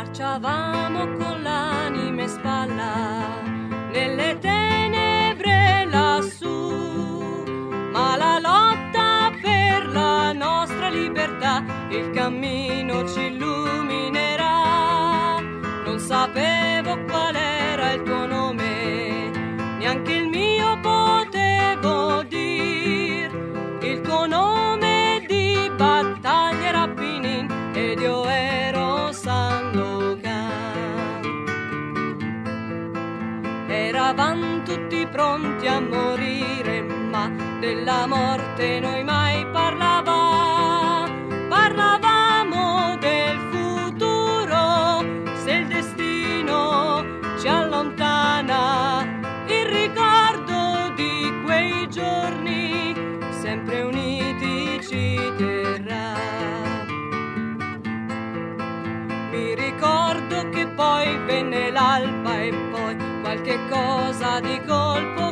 Marciavamo con l'anima in spalla nelle tenebre lassù, ma la lotta per la nostra libertà, il cammino ci illuminerà. Non sapevo qual era tutti pronti a morire, ma della morte noi mai parlavamo. Parlavamo del futuro, se il destino ci allontana, il ricordo di quei giorni, sempre uniti ci terrà. Mi ricordo che poi venne l'alba qualche cosa di colpo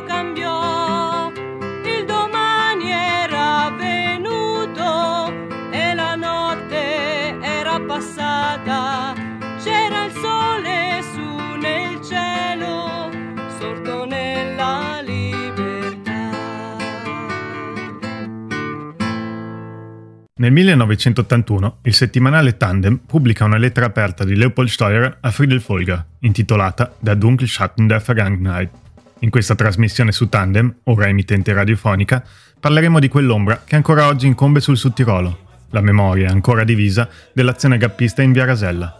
Nel 1981 il settimanale Tandem pubblica una lettera aperta di Leopold Steuer a Friedel Folger, intitolata Der Dunkelschatten der Vergangenheit. In questa trasmissione su Tandem, ora emittente radiofonica, parleremo di quell'ombra che ancora oggi incombe sul Sudtirolo, la memoria ancora divisa dell'azione gappista in Via Rasella.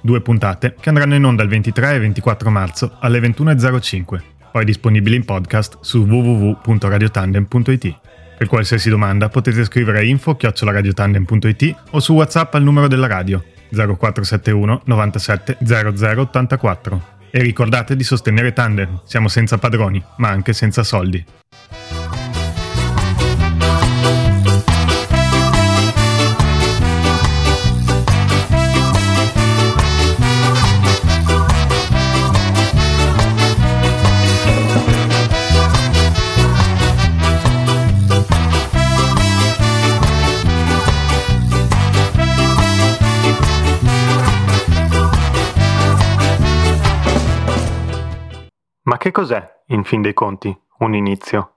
Due puntate che andranno in onda il 23 e 24 marzo alle 21.05, poi disponibili in podcast su www.radiotandem.it. Per qualsiasi domanda potete scrivere a info-radiotandem.it o su WhatsApp al numero della radio 0471 97 0084. E ricordate di sostenere Tandem, siamo senza padroni, ma anche senza soldi. Che cos'è, in fin dei conti, un inizio?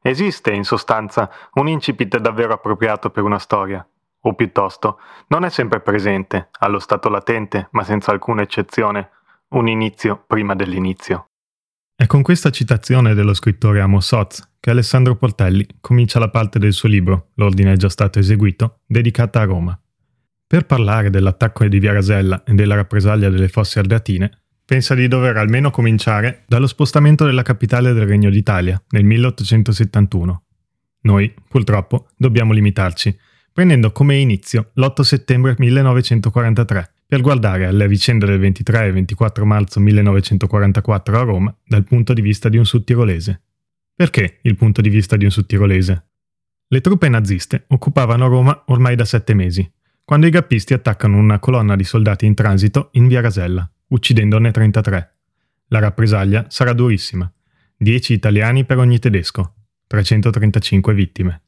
Esiste, in sostanza, un incipit davvero appropriato per una storia? O piuttosto, non è sempre presente, allo stato latente, ma senza alcuna eccezione, un inizio prima dell'inizio? È con questa citazione dello scrittore Amos Oz che Alessandro Portelli comincia la parte del suo libro, L'ordine è già stato eseguito, dedicata a Roma. Per parlare dell'attacco di Via Rasella e della rappresaglia delle fosse ardeatine, pensa di dover almeno cominciare dallo spostamento della capitale del Regno d'Italia nel 1871. Noi, purtroppo, dobbiamo limitarci, prendendo come inizio l'8 settembre 1943, per guardare alle vicende del 23 e 24 marzo 1944 a Roma dal punto di vista di un sudtirolese. Perché il punto di vista di un sudtirolese? Le truppe naziste occupavano Roma ormai da sette mesi, quando i gappisti attaccano una colonna di soldati in transito in via Rasella uccidendone 33. La rappresaglia sarà durissima. 10 italiani per ogni tedesco, 335 vittime.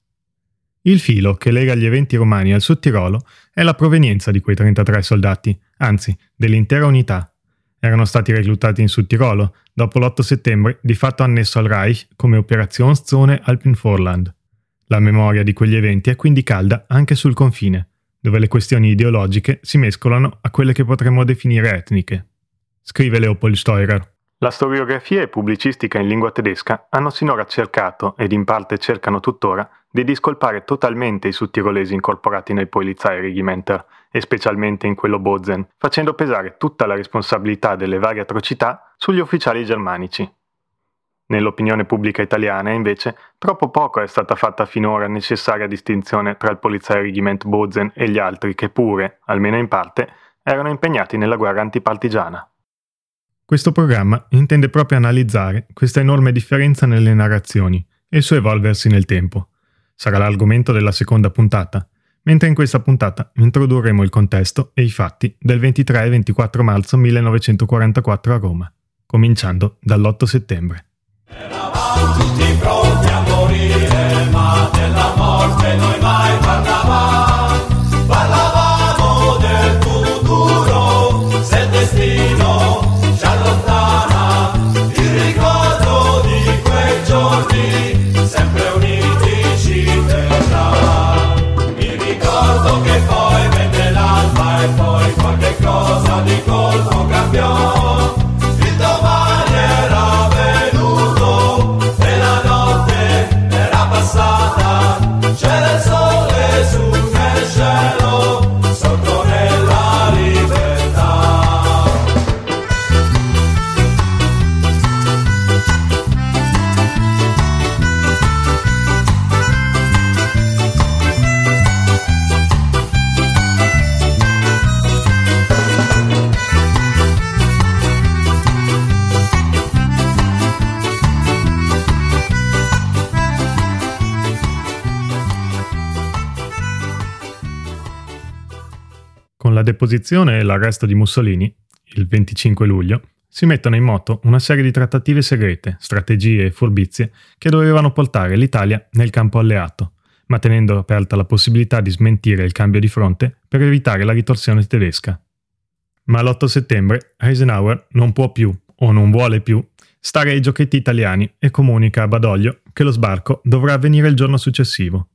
Il filo che lega gli eventi romani al Sud Tirolo è la provenienza di quei 33 soldati, anzi, dell'intera unità. Erano stati reclutati in Sud Tirolo, dopo l'8 settembre, di fatto annesso al Reich come Operationszone Alpenvorland. La memoria di quegli eventi è quindi calda anche sul confine, dove le questioni ideologiche si mescolano a quelle che potremmo definire etniche. Scrive Leopold Steurer. La storiografia e pubblicistica in lingua tedesca hanno sinora cercato, ed in parte cercano tuttora, di discolpare totalmente i sudtirolesi incorporati nel Polizeiregimenter, e specialmente in quello Bozen, facendo pesare tutta la responsabilità delle varie atrocità sugli ufficiali germanici. Nell'opinione pubblica italiana, invece, troppo poco è stata fatta finora necessaria distinzione tra il Polizeiregiment Bozen e gli altri che pure, almeno in parte, erano impegnati nella guerra antipartigiana. Questo programma intende proprio analizzare questa enorme differenza nelle narrazioni e il suo evolversi nel tempo. Sarà l'argomento della seconda puntata, mentre in questa puntata introdurremo il contesto e i fatti del 23 e 24 marzo 1944 a Roma, cominciando dall'8 settembre. Eravamo tutti pronti a morire, ma della morte noi mai parlavamo. Deposizione e l'arresto di Mussolini, il 25 luglio, si mettono in moto una serie di trattative segrete, strategie e furbizie che dovevano portare l'Italia nel campo alleato, ma tenendo aperta la possibilità di smentire il cambio di fronte per evitare la ritorsione tedesca. Ma l'8 settembre Eisenhower non può più, o non vuole più, stare ai giochetti italiani e comunica a Badoglio che lo sbarco dovrà avvenire il giorno successivo.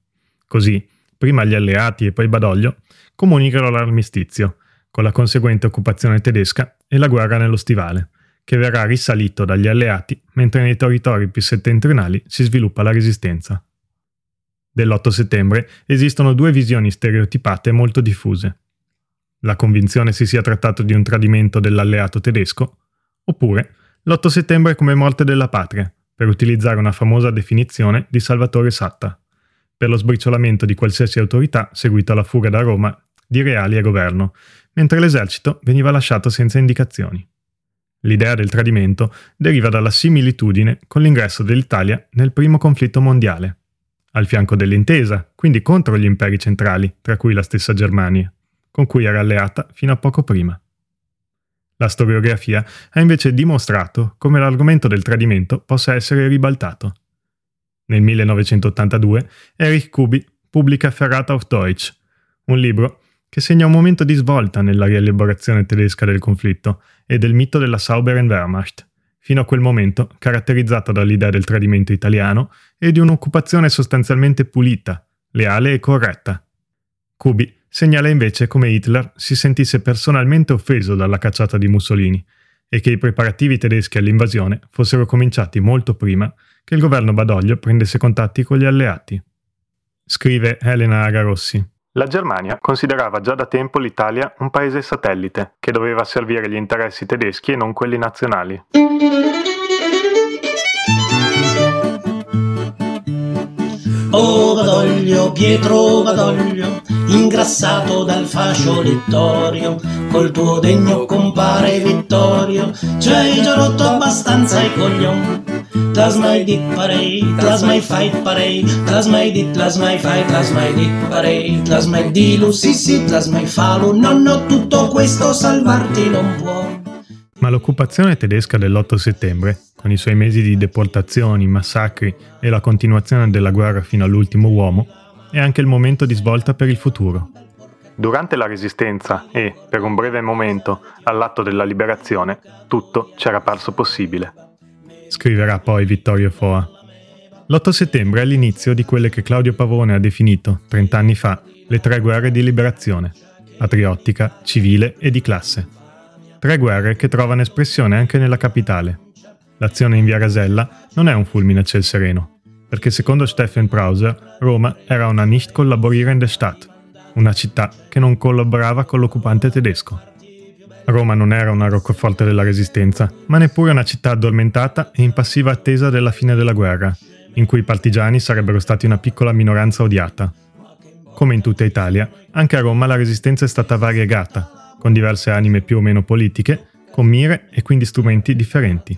Così, prima gli alleati e poi Badoglio comunicano l'armistizio, con la conseguente occupazione tedesca e la guerra nello stivale, che verrà risalito dagli alleati mentre nei territori più settentrionali si sviluppa la resistenza. Dell'8 settembre esistono due visioni stereotipate molto diffuse. La convinzione si sia trattato di un tradimento dell'alleato tedesco, oppure l'8 settembre come morte della patria, per utilizzare una famosa definizione di Salvatore Satta, per lo sbriciolamento di qualsiasi autorità seguito alla fuga da Roma di reali e governo, mentre l'esercito veniva lasciato senza indicazioni. L'idea del tradimento deriva dalla similitudine con l'ingresso dell'Italia nel primo conflitto mondiale, al fianco dell'intesa, quindi contro gli imperi centrali, tra cui la stessa Germania, con cui era alleata fino a poco prima. La storiografia ha invece dimostrato come l'argomento del tradimento possa essere ribaltato. Nel 1982 Erich Kubi pubblica Ferrat auf Deutsch, un libro che segna un momento di svolta nella rielaborazione tedesca del conflitto e del mito della Sauberen Wehrmacht, fino a quel momento caratterizzata dall'idea del tradimento italiano e di un'occupazione sostanzialmente pulita, leale e corretta. Kubi segnala invece come Hitler si sentisse personalmente offeso dalla cacciata di Mussolini e che i preparativi tedeschi all'invasione fossero cominciati molto prima che il governo Badoglio prendesse contatti con gli alleati. Scrive Elena Agarossi. La Germania considerava già da tempo l'Italia un paese satellite, che doveva servire gli interessi tedeschi e non quelli nazionali. Pietro Badoglio, ingrassato dal fascio Littorio, col tuo degno compare Vittorio, ci hai già rotto abbastanza i coglioni. Tlas mai dit parei, tlas mai fight parei, tlas mai dit, tlas mai fight, tlas mai dit parei, tlas mai dilu, sì sì, tlas mai falu, no no, tutto questo salvarti non può. Ma l'occupazione tedesca dell'8 settembre, con i suoi mesi di deportazioni, massacri e la continuazione della guerra fino all'ultimo uomo, è anche il momento di svolta per il futuro. Durante la Resistenza e, per un breve momento, all'atto della liberazione, tutto c'era parso possibile scriverà poi Vittorio Foa. L'8 settembre è l'inizio di quelle che Claudio Pavone ha definito, 30 anni fa, le tre guerre di liberazione, patriottica, civile e di classe. Tre guerre che trovano espressione anche nella capitale. L'azione in via Rasella non è un fulmine a ciel sereno, perché secondo Stephen Browser Roma era una nicht collaborierende Stadt, una città che non collaborava con l'occupante tedesco. Roma non era una roccaforte della resistenza, ma neppure una città addormentata e in passiva attesa della fine della guerra, in cui i partigiani sarebbero stati una piccola minoranza odiata. Come in tutta Italia, anche a Roma la resistenza è stata variegata, con diverse anime più o meno politiche, con mire e quindi strumenti differenti.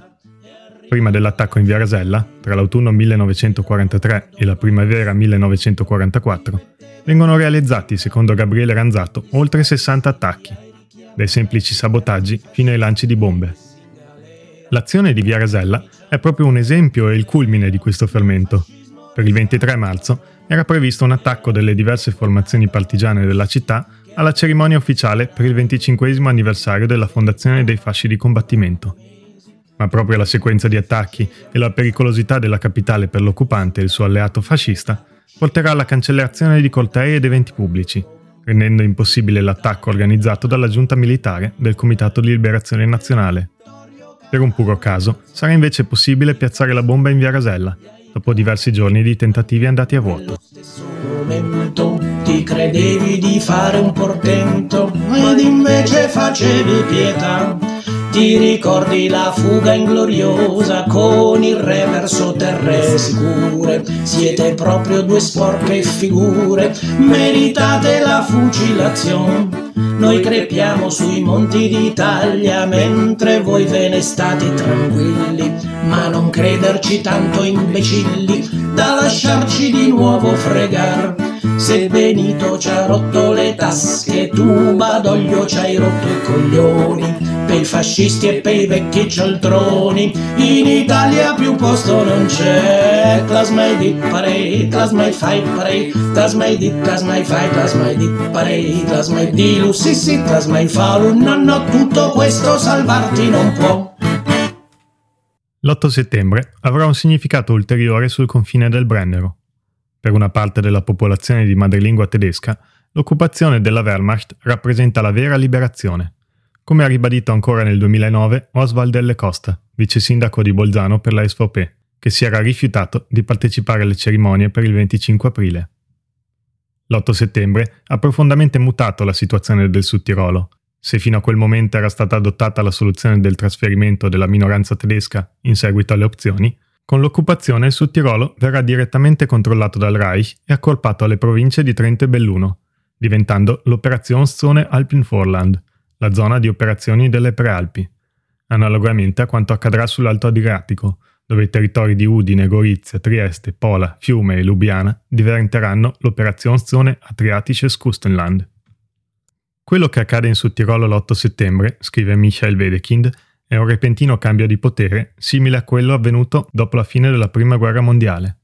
Prima dell'attacco in Via Rasella, tra l'autunno 1943 e la primavera 1944, vengono realizzati, secondo Gabriele Ranzato, oltre 60 attacchi, dai semplici sabotaggi fino ai lanci di bombe. L'azione di Via Rasella è proprio un esempio e il culmine di questo fermento. Per il 23 marzo era previsto un attacco delle diverse formazioni partigiane della città alla cerimonia ufficiale per il 25 anniversario della fondazione dei fasci di combattimento. Ma proprio la sequenza di attacchi e la pericolosità della capitale per l'occupante e il suo alleato fascista porterà alla cancellazione di cortei ed eventi pubblici, rendendo impossibile l'attacco organizzato dalla giunta militare del Comitato di Liberazione Nazionale. Per un puro caso, sarà invece possibile piazzare la bomba in via Rasella, dopo diversi giorni di tentativi andati a vuoto. momento ti credevi di fare un portento, ed invece facevi pietà ti ricordi la fuga ingloriosa con il re verso terre sicure? Siete proprio due sporche figure, meritate la fucilazione. Noi crepiamo sui monti d'Italia mentre voi ve ne state tranquilli, ma non crederci tanto imbecilli da lasciarci di nuovo fregar. Se Benito ci ha rotto le tasche, tu ad olio ci hai rotto i coglioni, pei fascisti e pei vecchi cialtroni, in Italia più posto non c'è, clas mai di parei, clas mai fai parei, clas mai di, clas mai fai, clas mai di parei, clas mai di lu, sì sì, clas mai fa lu, no no, tutto questo salvarti non può. L'8 settembre avrà un significato ulteriore sul confine del Brennero. Per una parte della popolazione di madrelingua tedesca, l'occupazione della Wehrmacht rappresenta la vera liberazione, come ha ribadito ancora nel 2009 Oswald Delle Costa, vice sindaco di Bolzano per la SVP, che si era rifiutato di partecipare alle cerimonie per il 25 aprile. L'8 settembre ha profondamente mutato la situazione del Sud Tirolo. Se fino a quel momento era stata adottata la soluzione del trasferimento della minoranza tedesca in seguito alle opzioni, con l'occupazione il Sud Tirolo verrà direttamente controllato dal Reich e accorpato alle province di Trento e Belluno, diventando l'Operationszone Alpenvorland, la zona di operazioni delle Prealpi, analogamente a quanto accadrà sull'Alto Adriatico, dove i territori di Udine, Gorizia, Trieste, Pola, Fiume e Lubiana diventeranno l'Operationszone Adriatisches Kustenland. Quello che accade in Sud Tirolo l'8 settembre, scrive Michael Wedekind, è un repentino cambio di potere simile a quello avvenuto dopo la fine della Prima Guerra Mondiale.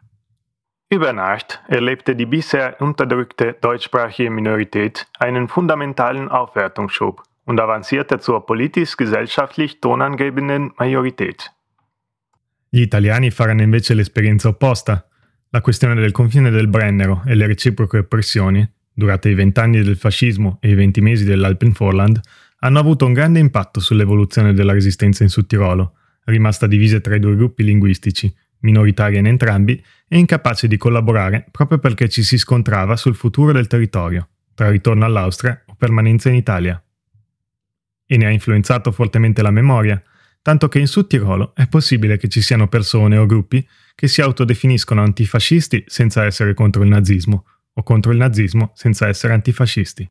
Über Nacht erlebte die bisher unterdrückte deutschsprachige Minorität einen fundamentalen Aufwertungsschub und avancierte zur politisch-gesellschaftlich tonangebenden Majorität. Gli italiani faranno invece l'esperienza opposta. La questione del confine del Brennero e le reciproche oppressioni, durate i vent'anni del fascismo e i venti mesi dell'Alpenvorland, hanno avuto un grande impatto sull'evoluzione della resistenza in Sud Tirolo, rimasta divisa tra i due gruppi linguistici, minoritaria in entrambi e incapace di collaborare proprio perché ci si scontrava sul futuro del territorio, tra ritorno all'Austria o permanenza in Italia. E ne ha influenzato fortemente la memoria, tanto che in Sud Tirolo è possibile che ci siano persone o gruppi che si autodefiniscono antifascisti senza essere contro il nazismo, o contro il nazismo senza essere antifascisti.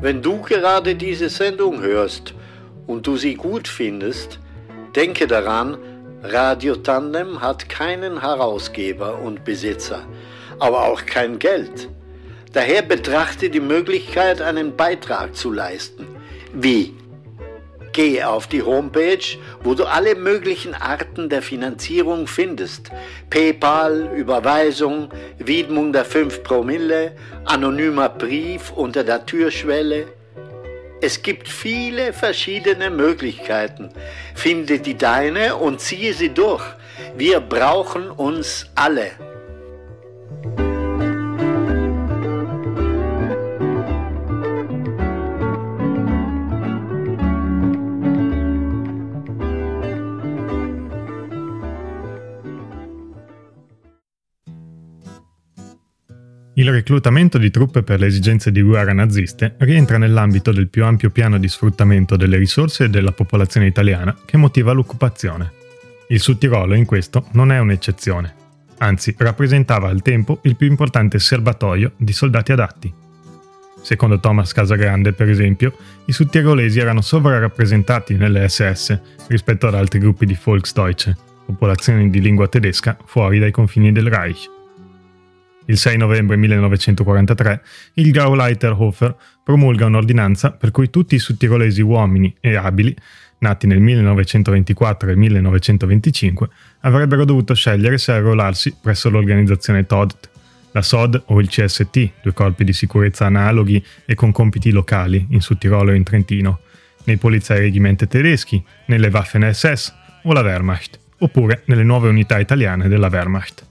Wenn du gerade diese Sendung hörst und du sie gut findest, denke daran, Radio Tandem hat keinen Herausgeber und Besitzer, aber auch kein Geld. Daher betrachte die Möglichkeit, einen Beitrag zu leisten. Wie? Gehe auf die Homepage, wo du alle möglichen Arten der Finanzierung findest. PayPal, Überweisung, Widmung der 5 Promille, anonymer Brief unter der Türschwelle. Es gibt viele verschiedene Möglichkeiten. Finde die deine und ziehe sie durch. Wir brauchen uns alle. Il reclutamento di truppe per le esigenze di guerra naziste rientra nell'ambito del più ampio piano di sfruttamento delle risorse della popolazione italiana che motiva l'occupazione. Il Sud Tirolo in questo non è un'eccezione, anzi rappresentava al tempo il più importante serbatoio di soldati adatti. Secondo Thomas Casagrande, per esempio, i sudtirolesi erano sovrarappresentati nelle SS rispetto ad altri gruppi di Volksdeutsche, popolazioni di lingua tedesca fuori dai confini del Reich. Il 6 novembre 1943 il Gauleiterhofer promulga un'ordinanza per cui tutti i sudtirolesi uomini e abili, nati nel 1924 e 1925, avrebbero dovuto scegliere se arruolarsi presso l'organizzazione TODT, la SOD o il CST, due corpi di sicurezza analoghi e con compiti locali in Sud Tirolo e in Trentino, nei polizei regimente tedeschi, nelle Waffen SS o la Wehrmacht, oppure nelle nuove unità italiane della Wehrmacht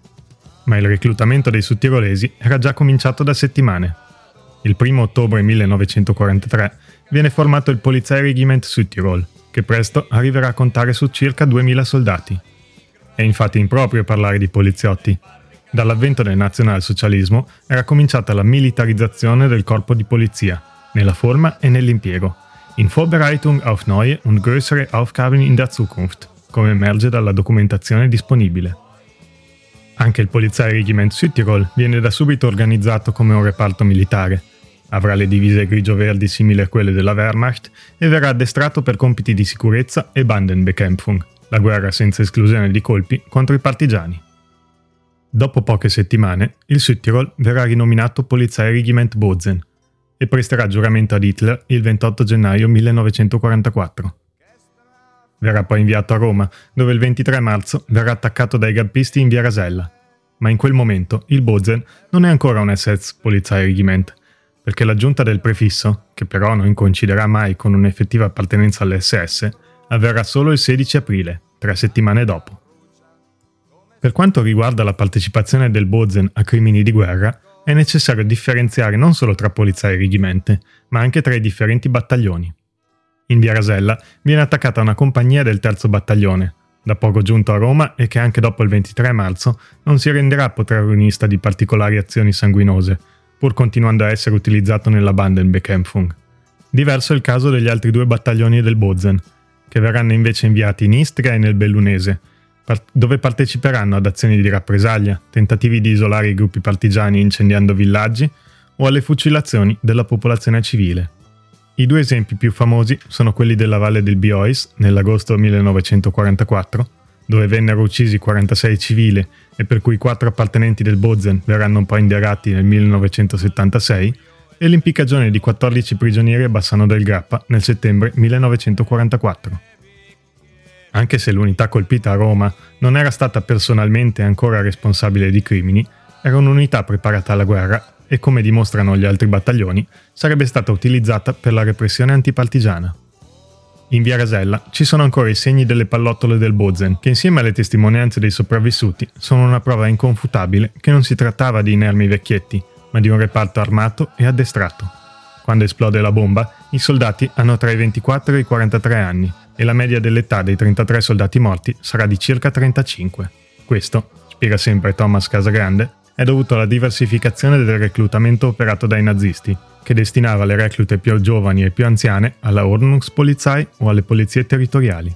ma il reclutamento dei sudtirolesi era già cominciato da settimane. Il 1 ottobre 1943 viene formato il Polizeiregiment Südtirol, che presto arriverà a contare su circa 2000 soldati. È infatti improprio parlare di poliziotti. Dall'avvento del nazionalsocialismo era cominciata la militarizzazione del corpo di polizia, nella forma e nell'impiego, in Vorbereitung auf neue und größere Aufgaben in der Zukunft, come emerge dalla documentazione disponibile. Anche il Polizeiregiment Südtirol viene da subito organizzato come un reparto militare. Avrà le divise grigio-verdi simili a quelle della Wehrmacht e verrà addestrato per compiti di sicurezza e Bandenbekämpfung, la guerra senza esclusione di colpi contro i partigiani. Dopo poche settimane, il Südtirol verrà rinominato Polizeiregiment Bozen e presterà giuramento ad Hitler il 28 gennaio 1944. Verrà poi inviato a Roma, dove il 23 marzo verrà attaccato dai gappisti in via Rasella. Ma in quel momento il Bozen non è ancora un SS Polizeiregiment, perché l'aggiunta del prefisso, che però non coinciderà mai con un'effettiva appartenenza all'SS, avverrà solo il 16 aprile, tre settimane dopo. Per quanto riguarda la partecipazione del Bozen a crimini di guerra, è necessario differenziare non solo tra polizia e regimente, ma anche tra i differenti battaglioni. In via Rasella viene attaccata una compagnia del terzo battaglione, da poco giunto a Roma e che anche dopo il 23 marzo non si renderà protagonista di particolari azioni sanguinose, pur continuando a essere utilizzato nella Bandenbekämpfung. Diverso è il caso degli altri due battaglioni del Bozen, che verranno invece inviati in Istria e nel Bellunese, dove parteciperanno ad azioni di rappresaglia, tentativi di isolare i gruppi partigiani incendiando villaggi o alle fucilazioni della popolazione civile. I due esempi più famosi sono quelli della Valle del Biois nell'agosto 1944, dove vennero uccisi 46 civili e per cui quattro appartenenti del Bozen verranno poi indagati nel 1976, e l'impiccagione di 14 prigionieri a Bassano del Grappa nel settembre 1944. Anche se l'unità colpita a Roma non era stata personalmente ancora responsabile di crimini, era un'unità preparata alla guerra e, come dimostrano gli altri battaglioni, sarebbe stata utilizzata per la repressione antipartigiana. In via Rasella ci sono ancora i segni delle pallottole del Bozen, che insieme alle testimonianze dei sopravvissuti sono una prova inconfutabile che non si trattava di inermi vecchietti, ma di un reparto armato e addestrato. Quando esplode la bomba, i soldati hanno tra i 24 e i 43 anni e la media dell'età dei 33 soldati morti sarà di circa 35. Questo, spiega sempre Thomas Casagrande, è dovuto alla diversificazione del reclutamento operato dai nazisti, che destinava le reclute più giovani e più anziane alla Ordnungspolizei o alle polizie territoriali.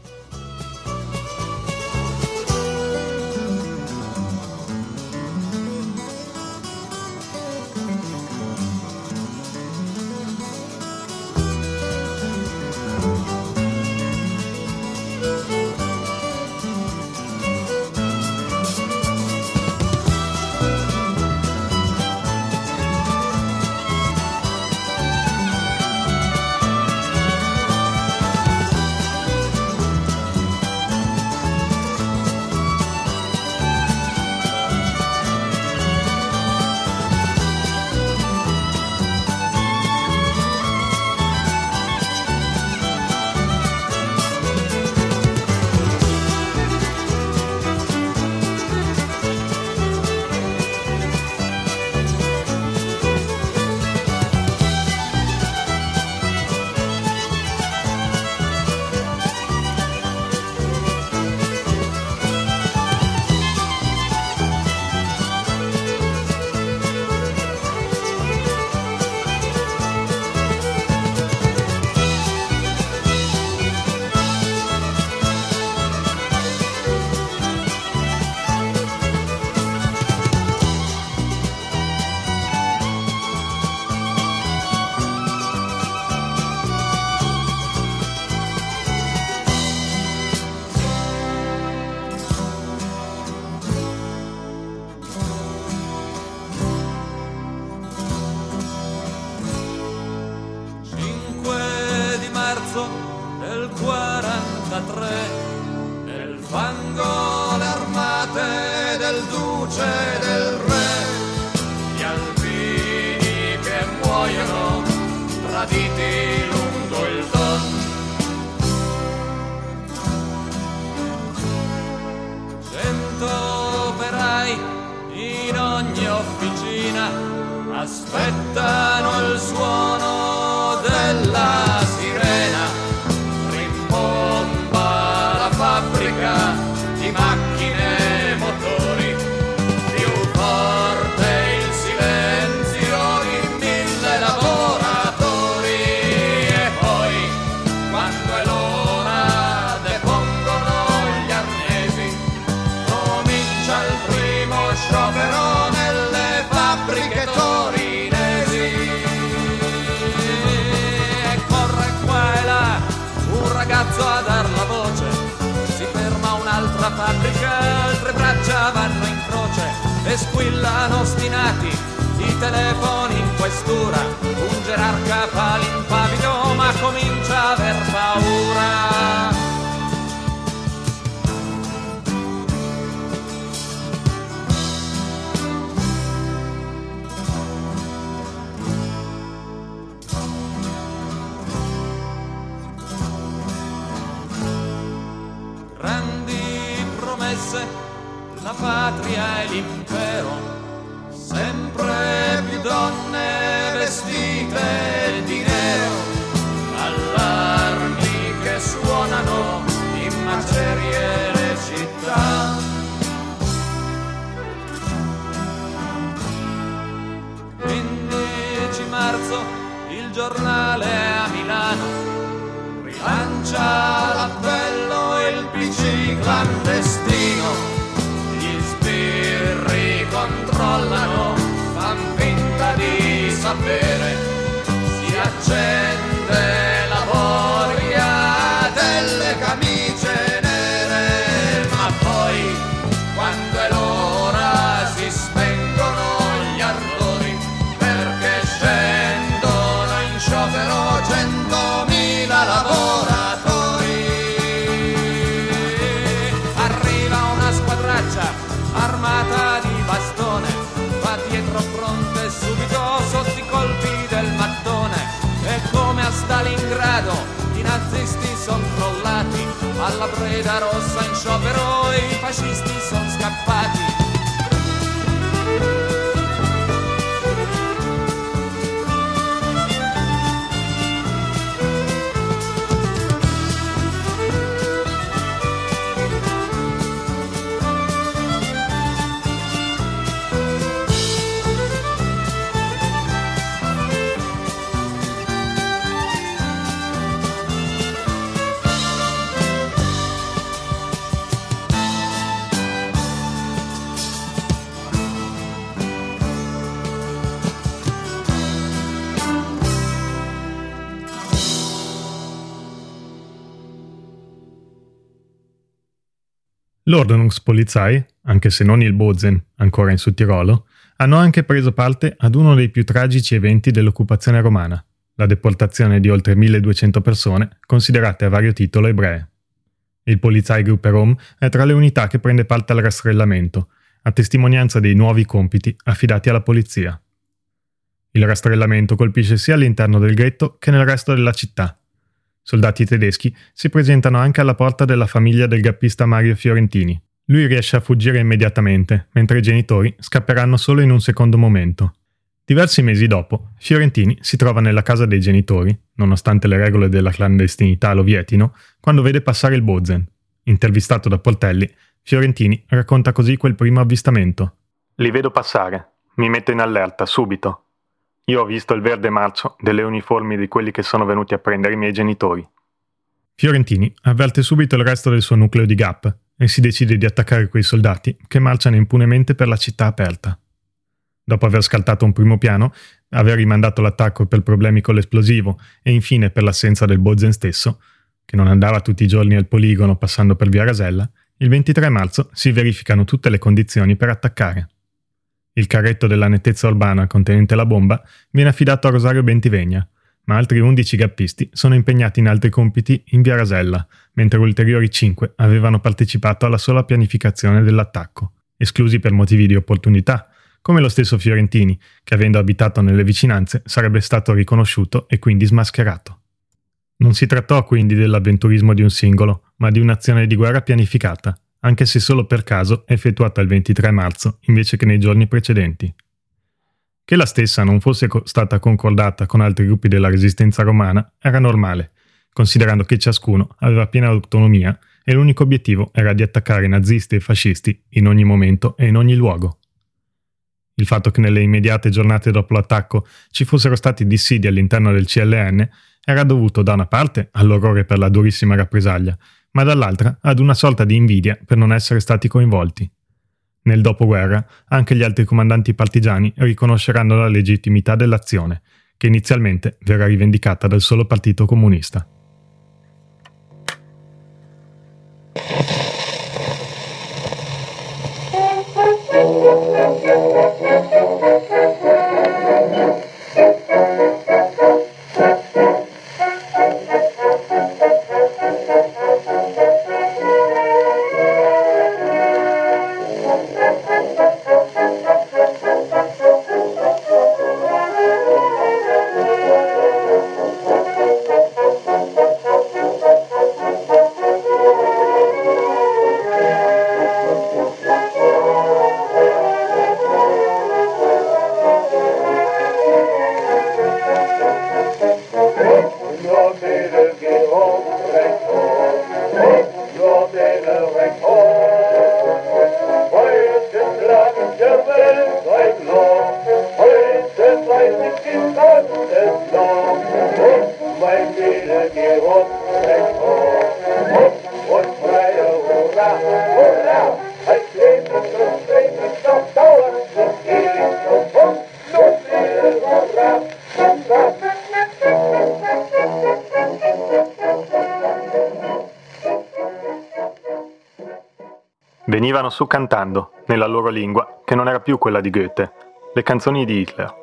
E squillano ostinati i telefoni in questura, un gerarca palimpavido ma comincia a aver paura. la patria e l'impero, sempre più donne vestite di nero, allarmi che suonano in macerie le città. Marzo il giornale a Milano rilancia l'appello il PC clandestino voglia delle alla preda rossa in sciopero i fascisti sono scappati. L'Ordnungspolizei, anche se non il Bozen, ancora in Sudtirolo, hanno anche preso parte ad uno dei più tragici eventi dell'occupazione romana, la deportazione di oltre 1200 persone considerate a vario titolo ebree. Il Polizeigruppe Rom è tra le unità che prende parte al rastrellamento, a testimonianza dei nuovi compiti affidati alla polizia. Il rastrellamento colpisce sia all'interno del ghetto che nel resto della città, Soldati tedeschi si presentano anche alla porta della famiglia del gappista Mario Fiorentini. Lui riesce a fuggire immediatamente, mentre i genitori scapperanno solo in un secondo momento. Diversi mesi dopo, Fiorentini si trova nella casa dei genitori, nonostante le regole della clandestinità lo vietino, quando vede passare il Bozen. Intervistato da Poltelli, Fiorentini racconta così quel primo avvistamento. Li vedo passare. Mi metto in allerta, subito. Io ho visto il verde marcio delle uniformi di quelli che sono venuti a prendere i miei genitori. Fiorentini avverte subito il resto del suo nucleo di GAP e si decide di attaccare quei soldati che marciano impunemente per la città aperta. Dopo aver scaltato un primo piano, aver rimandato l'attacco per problemi con l'esplosivo e infine per l'assenza del Bozen stesso, che non andava tutti i giorni al poligono passando per via Rasella, il 23 marzo si verificano tutte le condizioni per attaccare. Il carretto della nettezza urbana contenente la bomba viene affidato a Rosario Bentivegna, ma altri 11 gappisti sono impegnati in altri compiti in via Rasella, mentre ulteriori 5 avevano partecipato alla sola pianificazione dell'attacco, esclusi per motivi di opportunità, come lo stesso Fiorentini, che avendo abitato nelle vicinanze sarebbe stato riconosciuto e quindi smascherato. Non si trattò quindi dell'avventurismo di un singolo, ma di un'azione di guerra pianificata, anche se solo per caso effettuata il 23 marzo invece che nei giorni precedenti. Che la stessa non fosse co- stata concordata con altri gruppi della resistenza romana era normale, considerando che ciascuno aveva piena autonomia e l'unico obiettivo era di attaccare nazisti e fascisti in ogni momento e in ogni luogo. Il fatto che nelle immediate giornate dopo l'attacco ci fossero stati dissidi all'interno del CLN era dovuto da una parte all'orrore per la durissima rappresaglia ma dall'altra ad una sorta di invidia per non essere stati coinvolti. Nel dopoguerra anche gli altri comandanti partigiani riconosceranno la legittimità dell'azione, che inizialmente verrà rivendicata dal solo Partito Comunista. Su cantando, nella loro lingua, che non era più quella di Goethe, le canzoni di Hitler.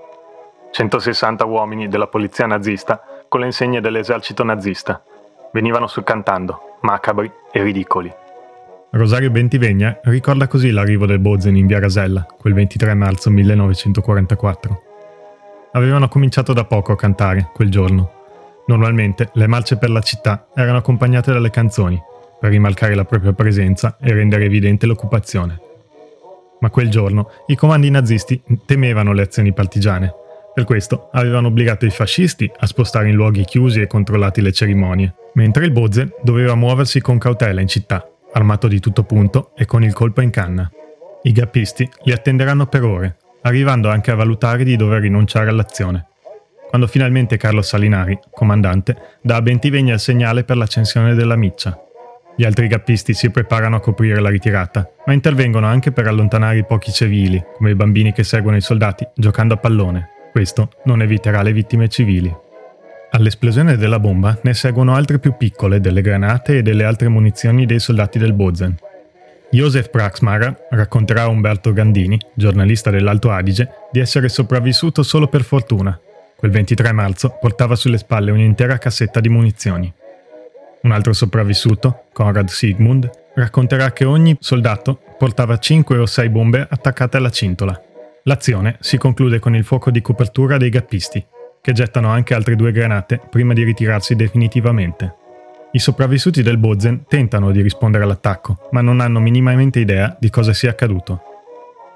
160 uomini della polizia nazista con le insegne dell'esercito nazista. Venivano su cantando, macabri e ridicoli. Rosario Bentivegna ricorda così l'arrivo del Bozen in via Rasella, quel 23 marzo 1944. Avevano cominciato da poco a cantare, quel giorno. Normalmente le marce per la città erano accompagnate dalle canzoni, per rimarcare la propria presenza e rendere evidente l'occupazione. Ma quel giorno i comandi nazisti temevano le azioni partigiane. Per questo avevano obbligato i fascisti a spostare in luoghi chiusi e controllati le cerimonie, mentre il Bozen doveva muoversi con cautela in città, armato di tutto punto e con il colpo in canna. I gappisti li attenderanno per ore, arrivando anche a valutare di dover rinunciare all'azione. Quando finalmente Carlo Salinari, comandante, dà a Bentivegna il segnale per l'accensione della miccia. Gli altri gappisti si preparano a coprire la ritirata, ma intervengono anche per allontanare i pochi civili, come i bambini che seguono i soldati giocando a pallone. Questo non eviterà le vittime civili. All'esplosione della bomba ne seguono altre più piccole delle granate e delle altre munizioni dei soldati del Bozen. Josef Praxmar racconterà a Umberto Gandini, giornalista dell'Alto Adige, di essere sopravvissuto solo per fortuna. Quel 23 marzo portava sulle spalle un'intera cassetta di munizioni. Un altro sopravvissuto, Konrad Sigmund, racconterà che ogni soldato portava 5 o 6 bombe attaccate alla cintola. L'azione si conclude con il fuoco di copertura dei gappisti, che gettano anche altre due granate prima di ritirarsi definitivamente. I sopravvissuti del Bozen tentano di rispondere all'attacco, ma non hanno minimamente idea di cosa sia accaduto.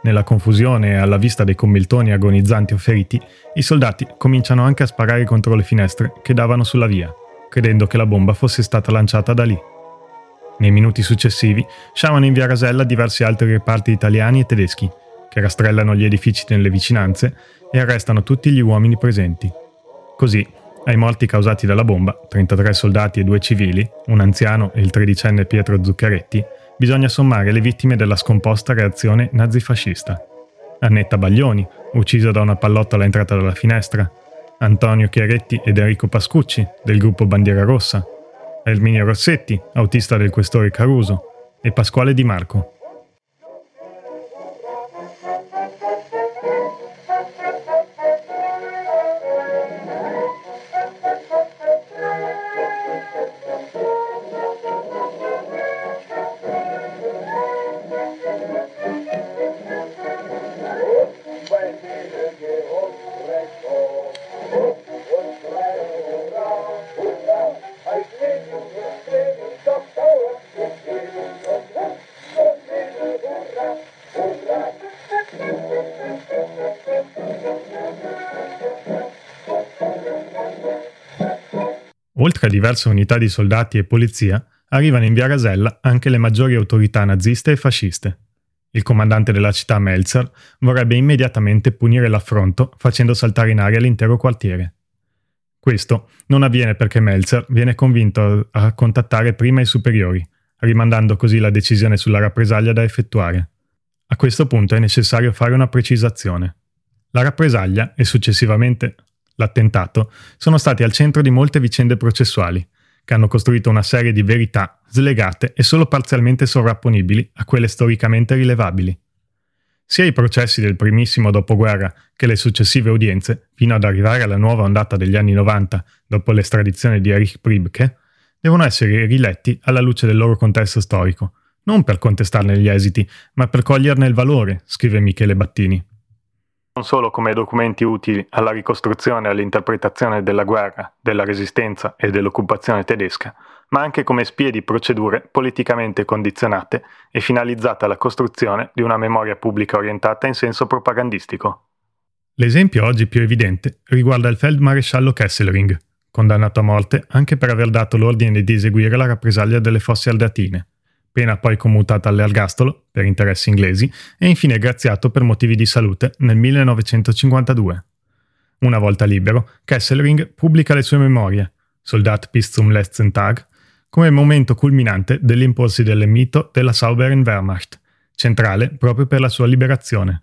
Nella confusione e alla vista dei commiltoni agonizzanti o feriti, i soldati cominciano anche a sparare contro le finestre che davano sulla via, credendo che la bomba fosse stata lanciata da lì. Nei minuti successivi sciamano in via Rasella diversi altri reparti italiani e tedeschi, che rastrellano gli edifici nelle vicinanze e arrestano tutti gli uomini presenti. Così, ai morti causati dalla bomba, 33 soldati e due civili, un anziano e il tredicenne Pietro Zuccaretti, bisogna sommare le vittime della scomposta reazione nazifascista. Annetta Baglioni, uccisa da una pallottola entrata dalla finestra, Antonio Chiaretti ed Enrico Pascucci, del gruppo Bandiera Rossa, Erminio Rossetti, autista del questore Caruso, e Pasquale Di Marco, Oltre a diverse unità di soldati e polizia, arrivano in via Rasella anche le maggiori autorità naziste e fasciste. Il comandante della città Melzer vorrebbe immediatamente punire l'affronto facendo saltare in aria l'intero quartiere. Questo non avviene perché Melzer viene convinto a contattare prima i superiori, rimandando così la decisione sulla rappresaglia da effettuare. A questo punto è necessario fare una precisazione. La rappresaglia e successivamente l'attentato, sono stati al centro di molte vicende processuali, che hanno costruito una serie di verità slegate e solo parzialmente sovrapponibili a quelle storicamente rilevabili. Sia i processi del primissimo dopoguerra che le successive udienze, fino ad arrivare alla nuova ondata degli anni 90 dopo l'estradizione di Erich Pribke, devono essere riletti alla luce del loro contesto storico, non per contestarne gli esiti, ma per coglierne il valore, scrive Michele Battini non solo come documenti utili alla ricostruzione e all'interpretazione della guerra, della resistenza e dell'occupazione tedesca, ma anche come spie di procedure politicamente condizionate e finalizzate alla costruzione di una memoria pubblica orientata in senso propagandistico. L'esempio oggi più evidente riguarda il feldmaresciallo Kesselring, condannato a morte anche per aver dato l'ordine di eseguire la rappresaglia delle fosse aldatine pena poi commutata all'ergastolo per interessi inglesi e infine graziato per motivi di salute nel 1952. Una volta libero, Kesselring pubblica le sue memorie, Soldat bis zum letzten Tag, come momento culminante dell'imporsi del mito della Sauberen Wehrmacht, centrale proprio per la sua liberazione.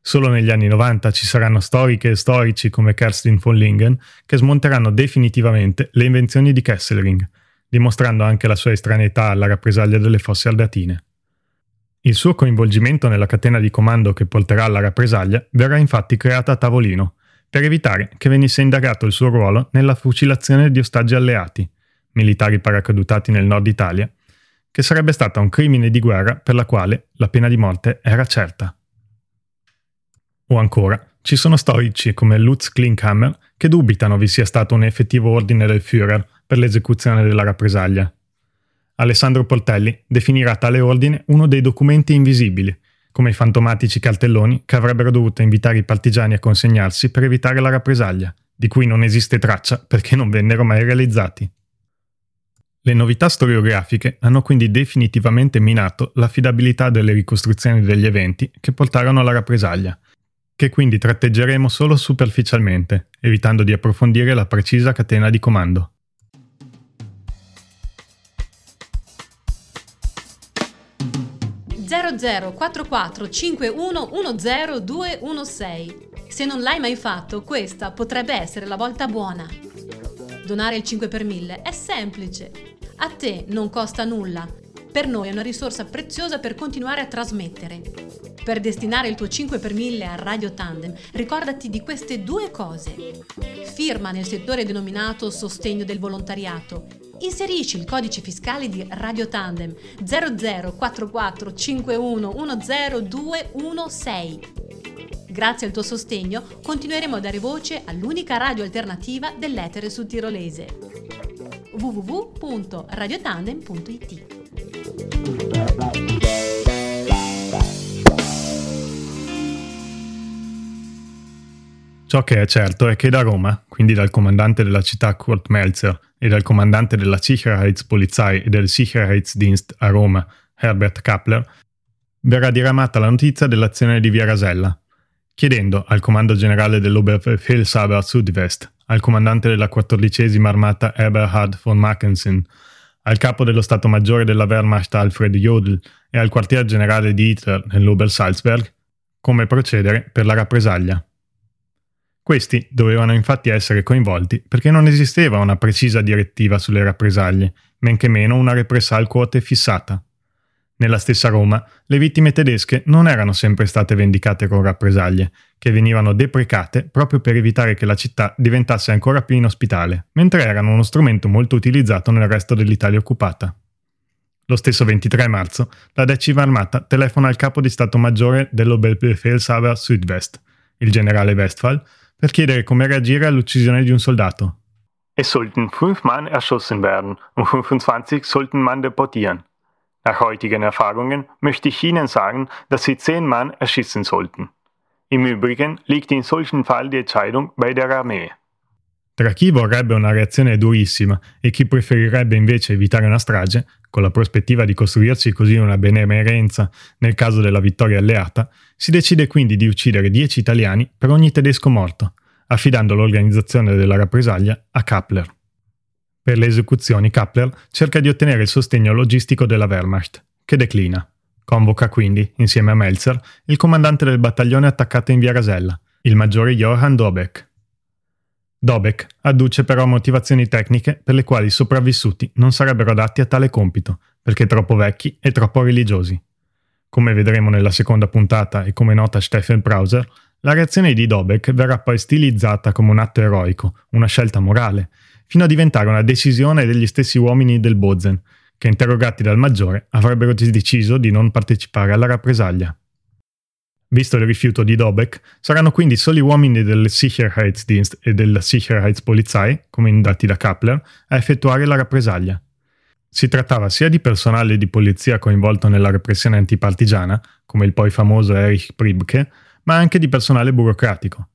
Solo negli anni 90 ci saranno storiche e storici come Kerstin von Lingen che smonteranno definitivamente le invenzioni di Kesselring, dimostrando anche la sua estraneità alla rappresaglia delle fosse aldatine. Il suo coinvolgimento nella catena di comando che porterà alla rappresaglia verrà infatti creata a tavolino, per evitare che venisse indagato il suo ruolo nella fucilazione di ostaggi alleati, militari paracadutati nel nord Italia, che sarebbe stata un crimine di guerra per la quale la pena di morte era certa. O ancora, ci sono storici come Lutz Klinkhammer che dubitano vi sia stato un effettivo ordine del Führer per l'esecuzione della rappresaglia. Alessandro Poltelli definirà tale ordine uno dei documenti invisibili, come i fantomatici cartelloni che avrebbero dovuto invitare i partigiani a consegnarsi per evitare la rappresaglia, di cui non esiste traccia perché non vennero mai realizzati. Le novità storiografiche hanno quindi definitivamente minato l'affidabilità delle ricostruzioni degli eventi che portarono alla rappresaglia, che quindi tratteggeremo solo superficialmente, evitando di approfondire la precisa catena di comando. Se non l'hai mai fatto, questa potrebbe essere la volta buona. Donare il 5 per 1000 è semplice a te non costa nulla. Per noi è una risorsa preziosa per continuare a trasmettere. Per destinare il tuo 5 per 1000 a Radio Tandem, ricordati di queste due cose. Firma nel settore denominato Sostegno del volontariato. Inserisci il codice fiscale di Radio Tandem 0044 5110 Grazie al tuo sostegno continueremo a dare voce all'unica radio alternativa dell'etere sudtirolese www.radiotandem.it. Ciò che è certo è che da Roma, quindi dal comandante della città Kurt Melzer e dal comandante della Sicherheitspolizei e del Sicherheitsdienst a Roma, Herbert Kappler, verrà diramata la notizia dell'azione di Via Rasella, chiedendo al comando generale dell'Oberbefehlshaber Südwest al comandante della quattordicesima armata Eberhard von Mackensen, al capo dello Stato Maggiore della Wehrmacht Alfred Jodl e al quartier generale di Hitler nell'Obersalzberg, come procedere per la rappresaglia. Questi dovevano infatti essere coinvolti perché non esisteva una precisa direttiva sulle rappresaglie, men che meno una repressal quote fissata. Nella stessa Roma, le vittime tedesche non erano sempre state vendicate con rappresaglie, che venivano deprecate proprio per evitare che la città diventasse ancora più inospitale, mentre erano uno strumento molto utilizzato nel resto dell'Italia occupata. Lo stesso 23 marzo, la decima armata telefona al capo di Stato Maggiore dell'Oberbefehlshaber Südwest, il generale Westphal, per chiedere come reagire all'uccisione di un soldato. Es sollten fünf Mann erschossen werden und 25 sollten man deportieren. Nach heutigen Erfahrungen möchte ich Ihnen sagen, dass Sie zehn Mann erschießen sollten. Im Übrigen liegt in solchen Fall die Entscheidung bei der Armee. Tra chi vorrebbe una reazione durissima e chi preferirebbe invece evitare una strage, con la prospettiva di costruirsi così una benemerenza nel caso della vittoria alleata, si decide quindi di uccidere 10 italiani per ogni tedesco morto, affidando l'organizzazione della rappresaglia a Kappler. Per le esecuzioni Kappler cerca di ottenere il sostegno logistico della Wehrmacht, che declina. Convoca quindi, insieme a Melzer, il comandante del battaglione attaccato in via Rasella, il maggiore Johann Dobek. Dobek adduce però motivazioni tecniche per le quali i sopravvissuti non sarebbero adatti a tale compito, perché troppo vecchi e troppo religiosi. Come vedremo nella seconda puntata e come nota Stephen Browser, la reazione di Dobek verrà poi stilizzata come un atto eroico, una scelta morale, fino a diventare una decisione degli stessi uomini del Bozen, che interrogati dal maggiore avrebbero deciso di non partecipare alla rappresaglia. Visto il rifiuto di Dobek, saranno quindi soli uomini del Sicherheitsdienst e della Sicherheitspolizei, comandati da Kappler, a effettuare la rappresaglia. Si trattava sia di personale di polizia coinvolto nella repressione antipartigiana, come il poi famoso Erich Pribke, ma anche di personale burocratico.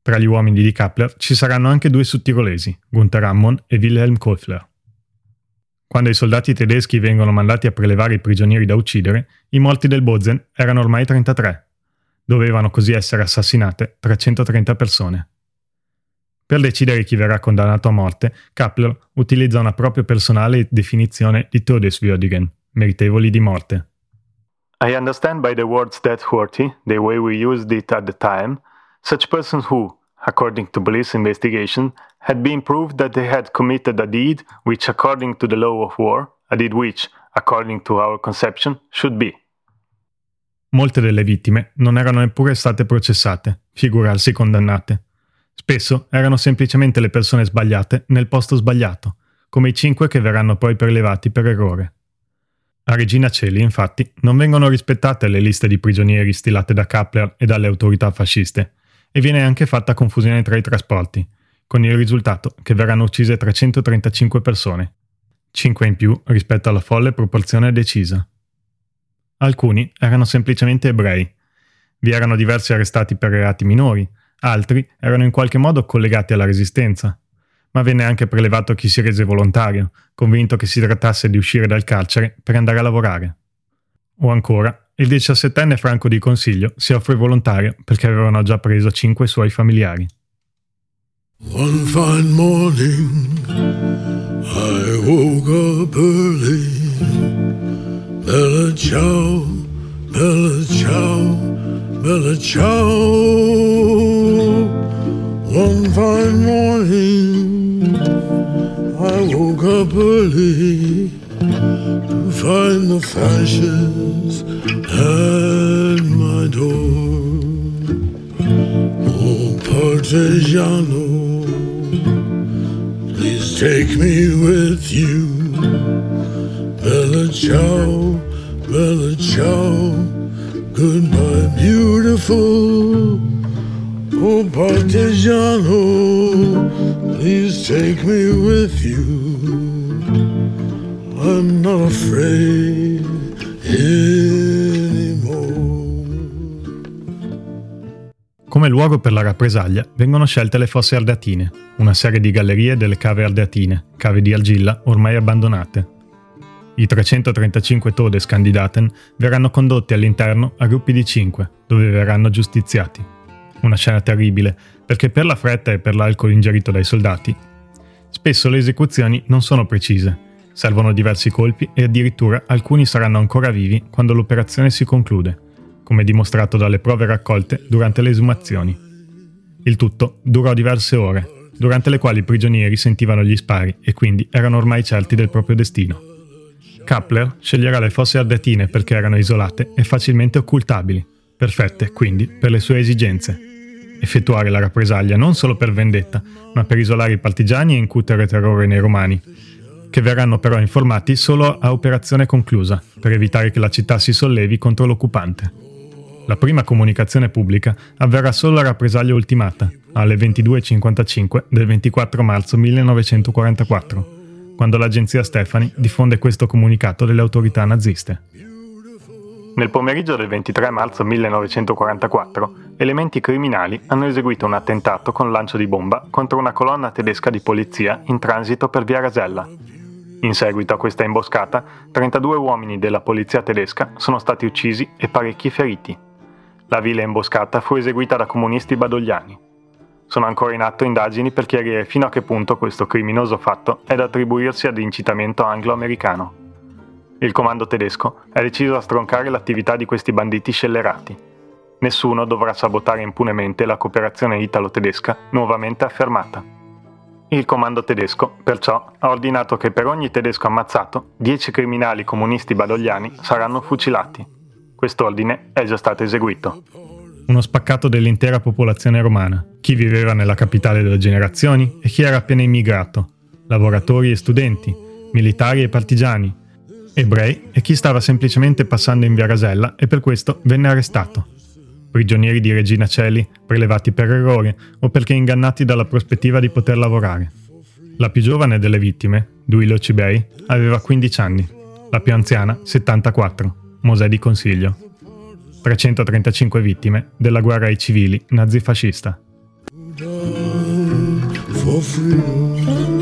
Tra gli uomini di Kappler ci saranno anche due sudtirolesi, Gunther Ammon e Wilhelm Koffler. Quando i soldati tedeschi vengono mandati a prelevare i prigionieri da uccidere, i morti del Bozen erano ormai 33. Dovevano così essere assassinate 330 persone. Per decidere chi verrà condannato a morte, Kappler utilizza una propria personale definizione di Todeswürdigen, meritevoli di morte. I understand by the words death worthy, the way we used it at the time, such persons who, according to police investigation, had been proved that they had committed a deed which, according to the law of war, a deed which, according to our conception, should be. Molte delle vittime non erano neppure state processate, figurarsi condannate. Spesso erano semplicemente le persone sbagliate nel posto sbagliato, come i cinque che verranno poi prelevati per errore. A Regina Celi, infatti, non vengono rispettate le liste di prigionieri stilate da Kappler e dalle autorità fasciste, e viene anche fatta confusione tra i trasporti, con il risultato che verranno uccise 335 persone, 5 in più rispetto alla folle proporzione decisa. Alcuni erano semplicemente ebrei. Vi erano diversi arrestati per reati minori, altri erano in qualche modo collegati alla resistenza. Ma venne anche prelevato chi si rese volontario, convinto che si trattasse di uscire dal carcere per andare a lavorare. O ancora, il diciassettenne Franco di Consiglio si offre volontario perché avevano già preso cinque suoi familiari. One fine morning I woke up early Bella ciao, bella bella ciao. One fine morning, I woke up early to find the fashions at my door. Oh, Partigiano, please take me with you. Bella ciao, bella ciao, goodbye beautiful. Oh partigiano, please take me with you. I'm not afraid anymore. Come luogo per la rappresaglia vengono scelte le fosse ardeatine, una serie di gallerie delle cave ardeatine, cave di argilla ormai abbandonate. I 335 Todeskandidaten verranno condotti all'interno a gruppi di 5, dove verranno giustiziati. Una scena terribile, perché per la fretta e per l'alcol ingerito dai soldati, spesso le esecuzioni non sono precise, servono diversi colpi e addirittura alcuni saranno ancora vivi quando l'operazione si conclude, come dimostrato dalle prove raccolte durante le esumazioni. Il tutto durò diverse ore, durante le quali i prigionieri sentivano gli spari e quindi erano ormai certi del proprio destino. Kappler sceglierà le fosse ardeatine perché erano isolate e facilmente occultabili, perfette quindi per le sue esigenze. Effettuare la rappresaglia non solo per vendetta, ma per isolare i partigiani e incutere terrore nei romani, che verranno però informati solo a operazione conclusa, per evitare che la città si sollevi contro l'occupante. La prima comunicazione pubblica avverrà solo a rappresaglia ultimata, alle 22.55 del 24 marzo 1944 quando l'agenzia Stefani diffonde questo comunicato delle autorità naziste. Nel pomeriggio del 23 marzo 1944, elementi criminali hanno eseguito un attentato con lancio di bomba contro una colonna tedesca di polizia in transito per via Rasella. In seguito a questa imboscata, 32 uomini della polizia tedesca sono stati uccisi e parecchi feriti. La vile imboscata fu eseguita da comunisti badogliani. Sono ancora in atto indagini per chiarire fino a che punto questo criminoso fatto è da attribuirsi ad incitamento anglo-americano. Il comando tedesco è deciso a stroncare l'attività di questi banditi scellerati. Nessuno dovrà sabotare impunemente la cooperazione italo-tedesca nuovamente affermata. Il comando tedesco, perciò, ha ordinato che per ogni tedesco ammazzato, 10 criminali comunisti badogliani saranno fucilati. Quest'ordine è già stato eseguito uno spaccato dell'intera popolazione romana, chi viveva nella capitale delle generazioni e chi era appena immigrato, lavoratori e studenti, militari e partigiani, ebrei e chi stava semplicemente passando in via Rasella e per questo venne arrestato. Prigionieri di Regina Celi, prelevati per errore o perché ingannati dalla prospettiva di poter lavorare. La più giovane delle vittime, Duilo Cibei, aveva 15 anni, la più anziana 74, Mosè di Consiglio. 335 vittime della guerra ai civili nazifascista. Marciavamo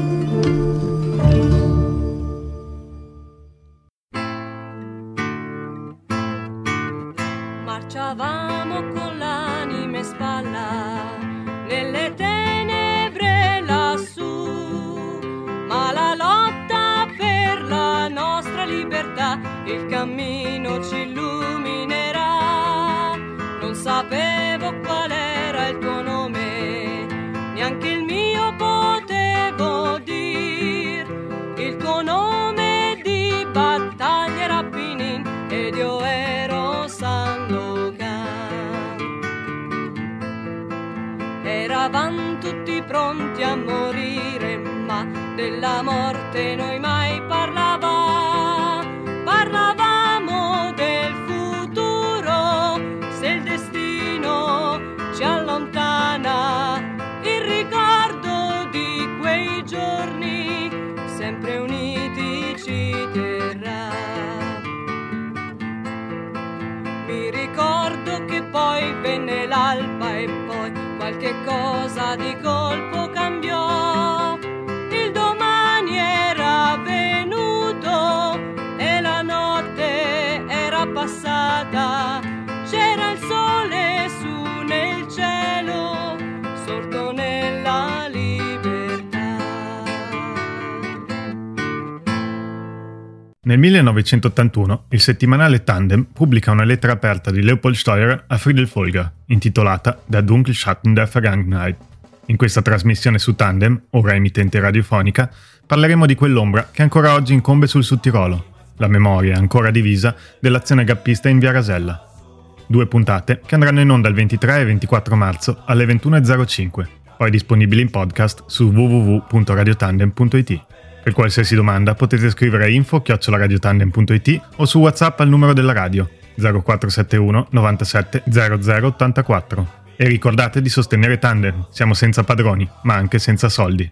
pronti a morire, ma della morte noi mai parlavamo. Parlavamo del futuro, se il destino ci allontana, il ricordo di quei giorni, sempre uniti ci terrà. Mi ricordo che poi venne l'alba e qualche cosa di colpo Nel 1981 il settimanale Tandem pubblica una lettera aperta di Leopold Steuer a Friedel Folger, intitolata Der Dunkelschatten der Vergangenheit. In questa trasmissione su Tandem, ora emittente radiofonica, parleremo di quell'ombra che ancora oggi incombe sul Sudtirolo, la memoria ancora divisa dell'azione gappista in via Rasella. Due puntate che andranno in onda il 23 e 24 marzo alle 21.05, poi disponibili in podcast su www.radiotandem.it. Per qualsiasi domanda potete scrivere a info-radiotandem.it o su WhatsApp al numero della radio 0471 97 00 84. E ricordate di sostenere Tandem, siamo senza padroni, ma anche senza soldi.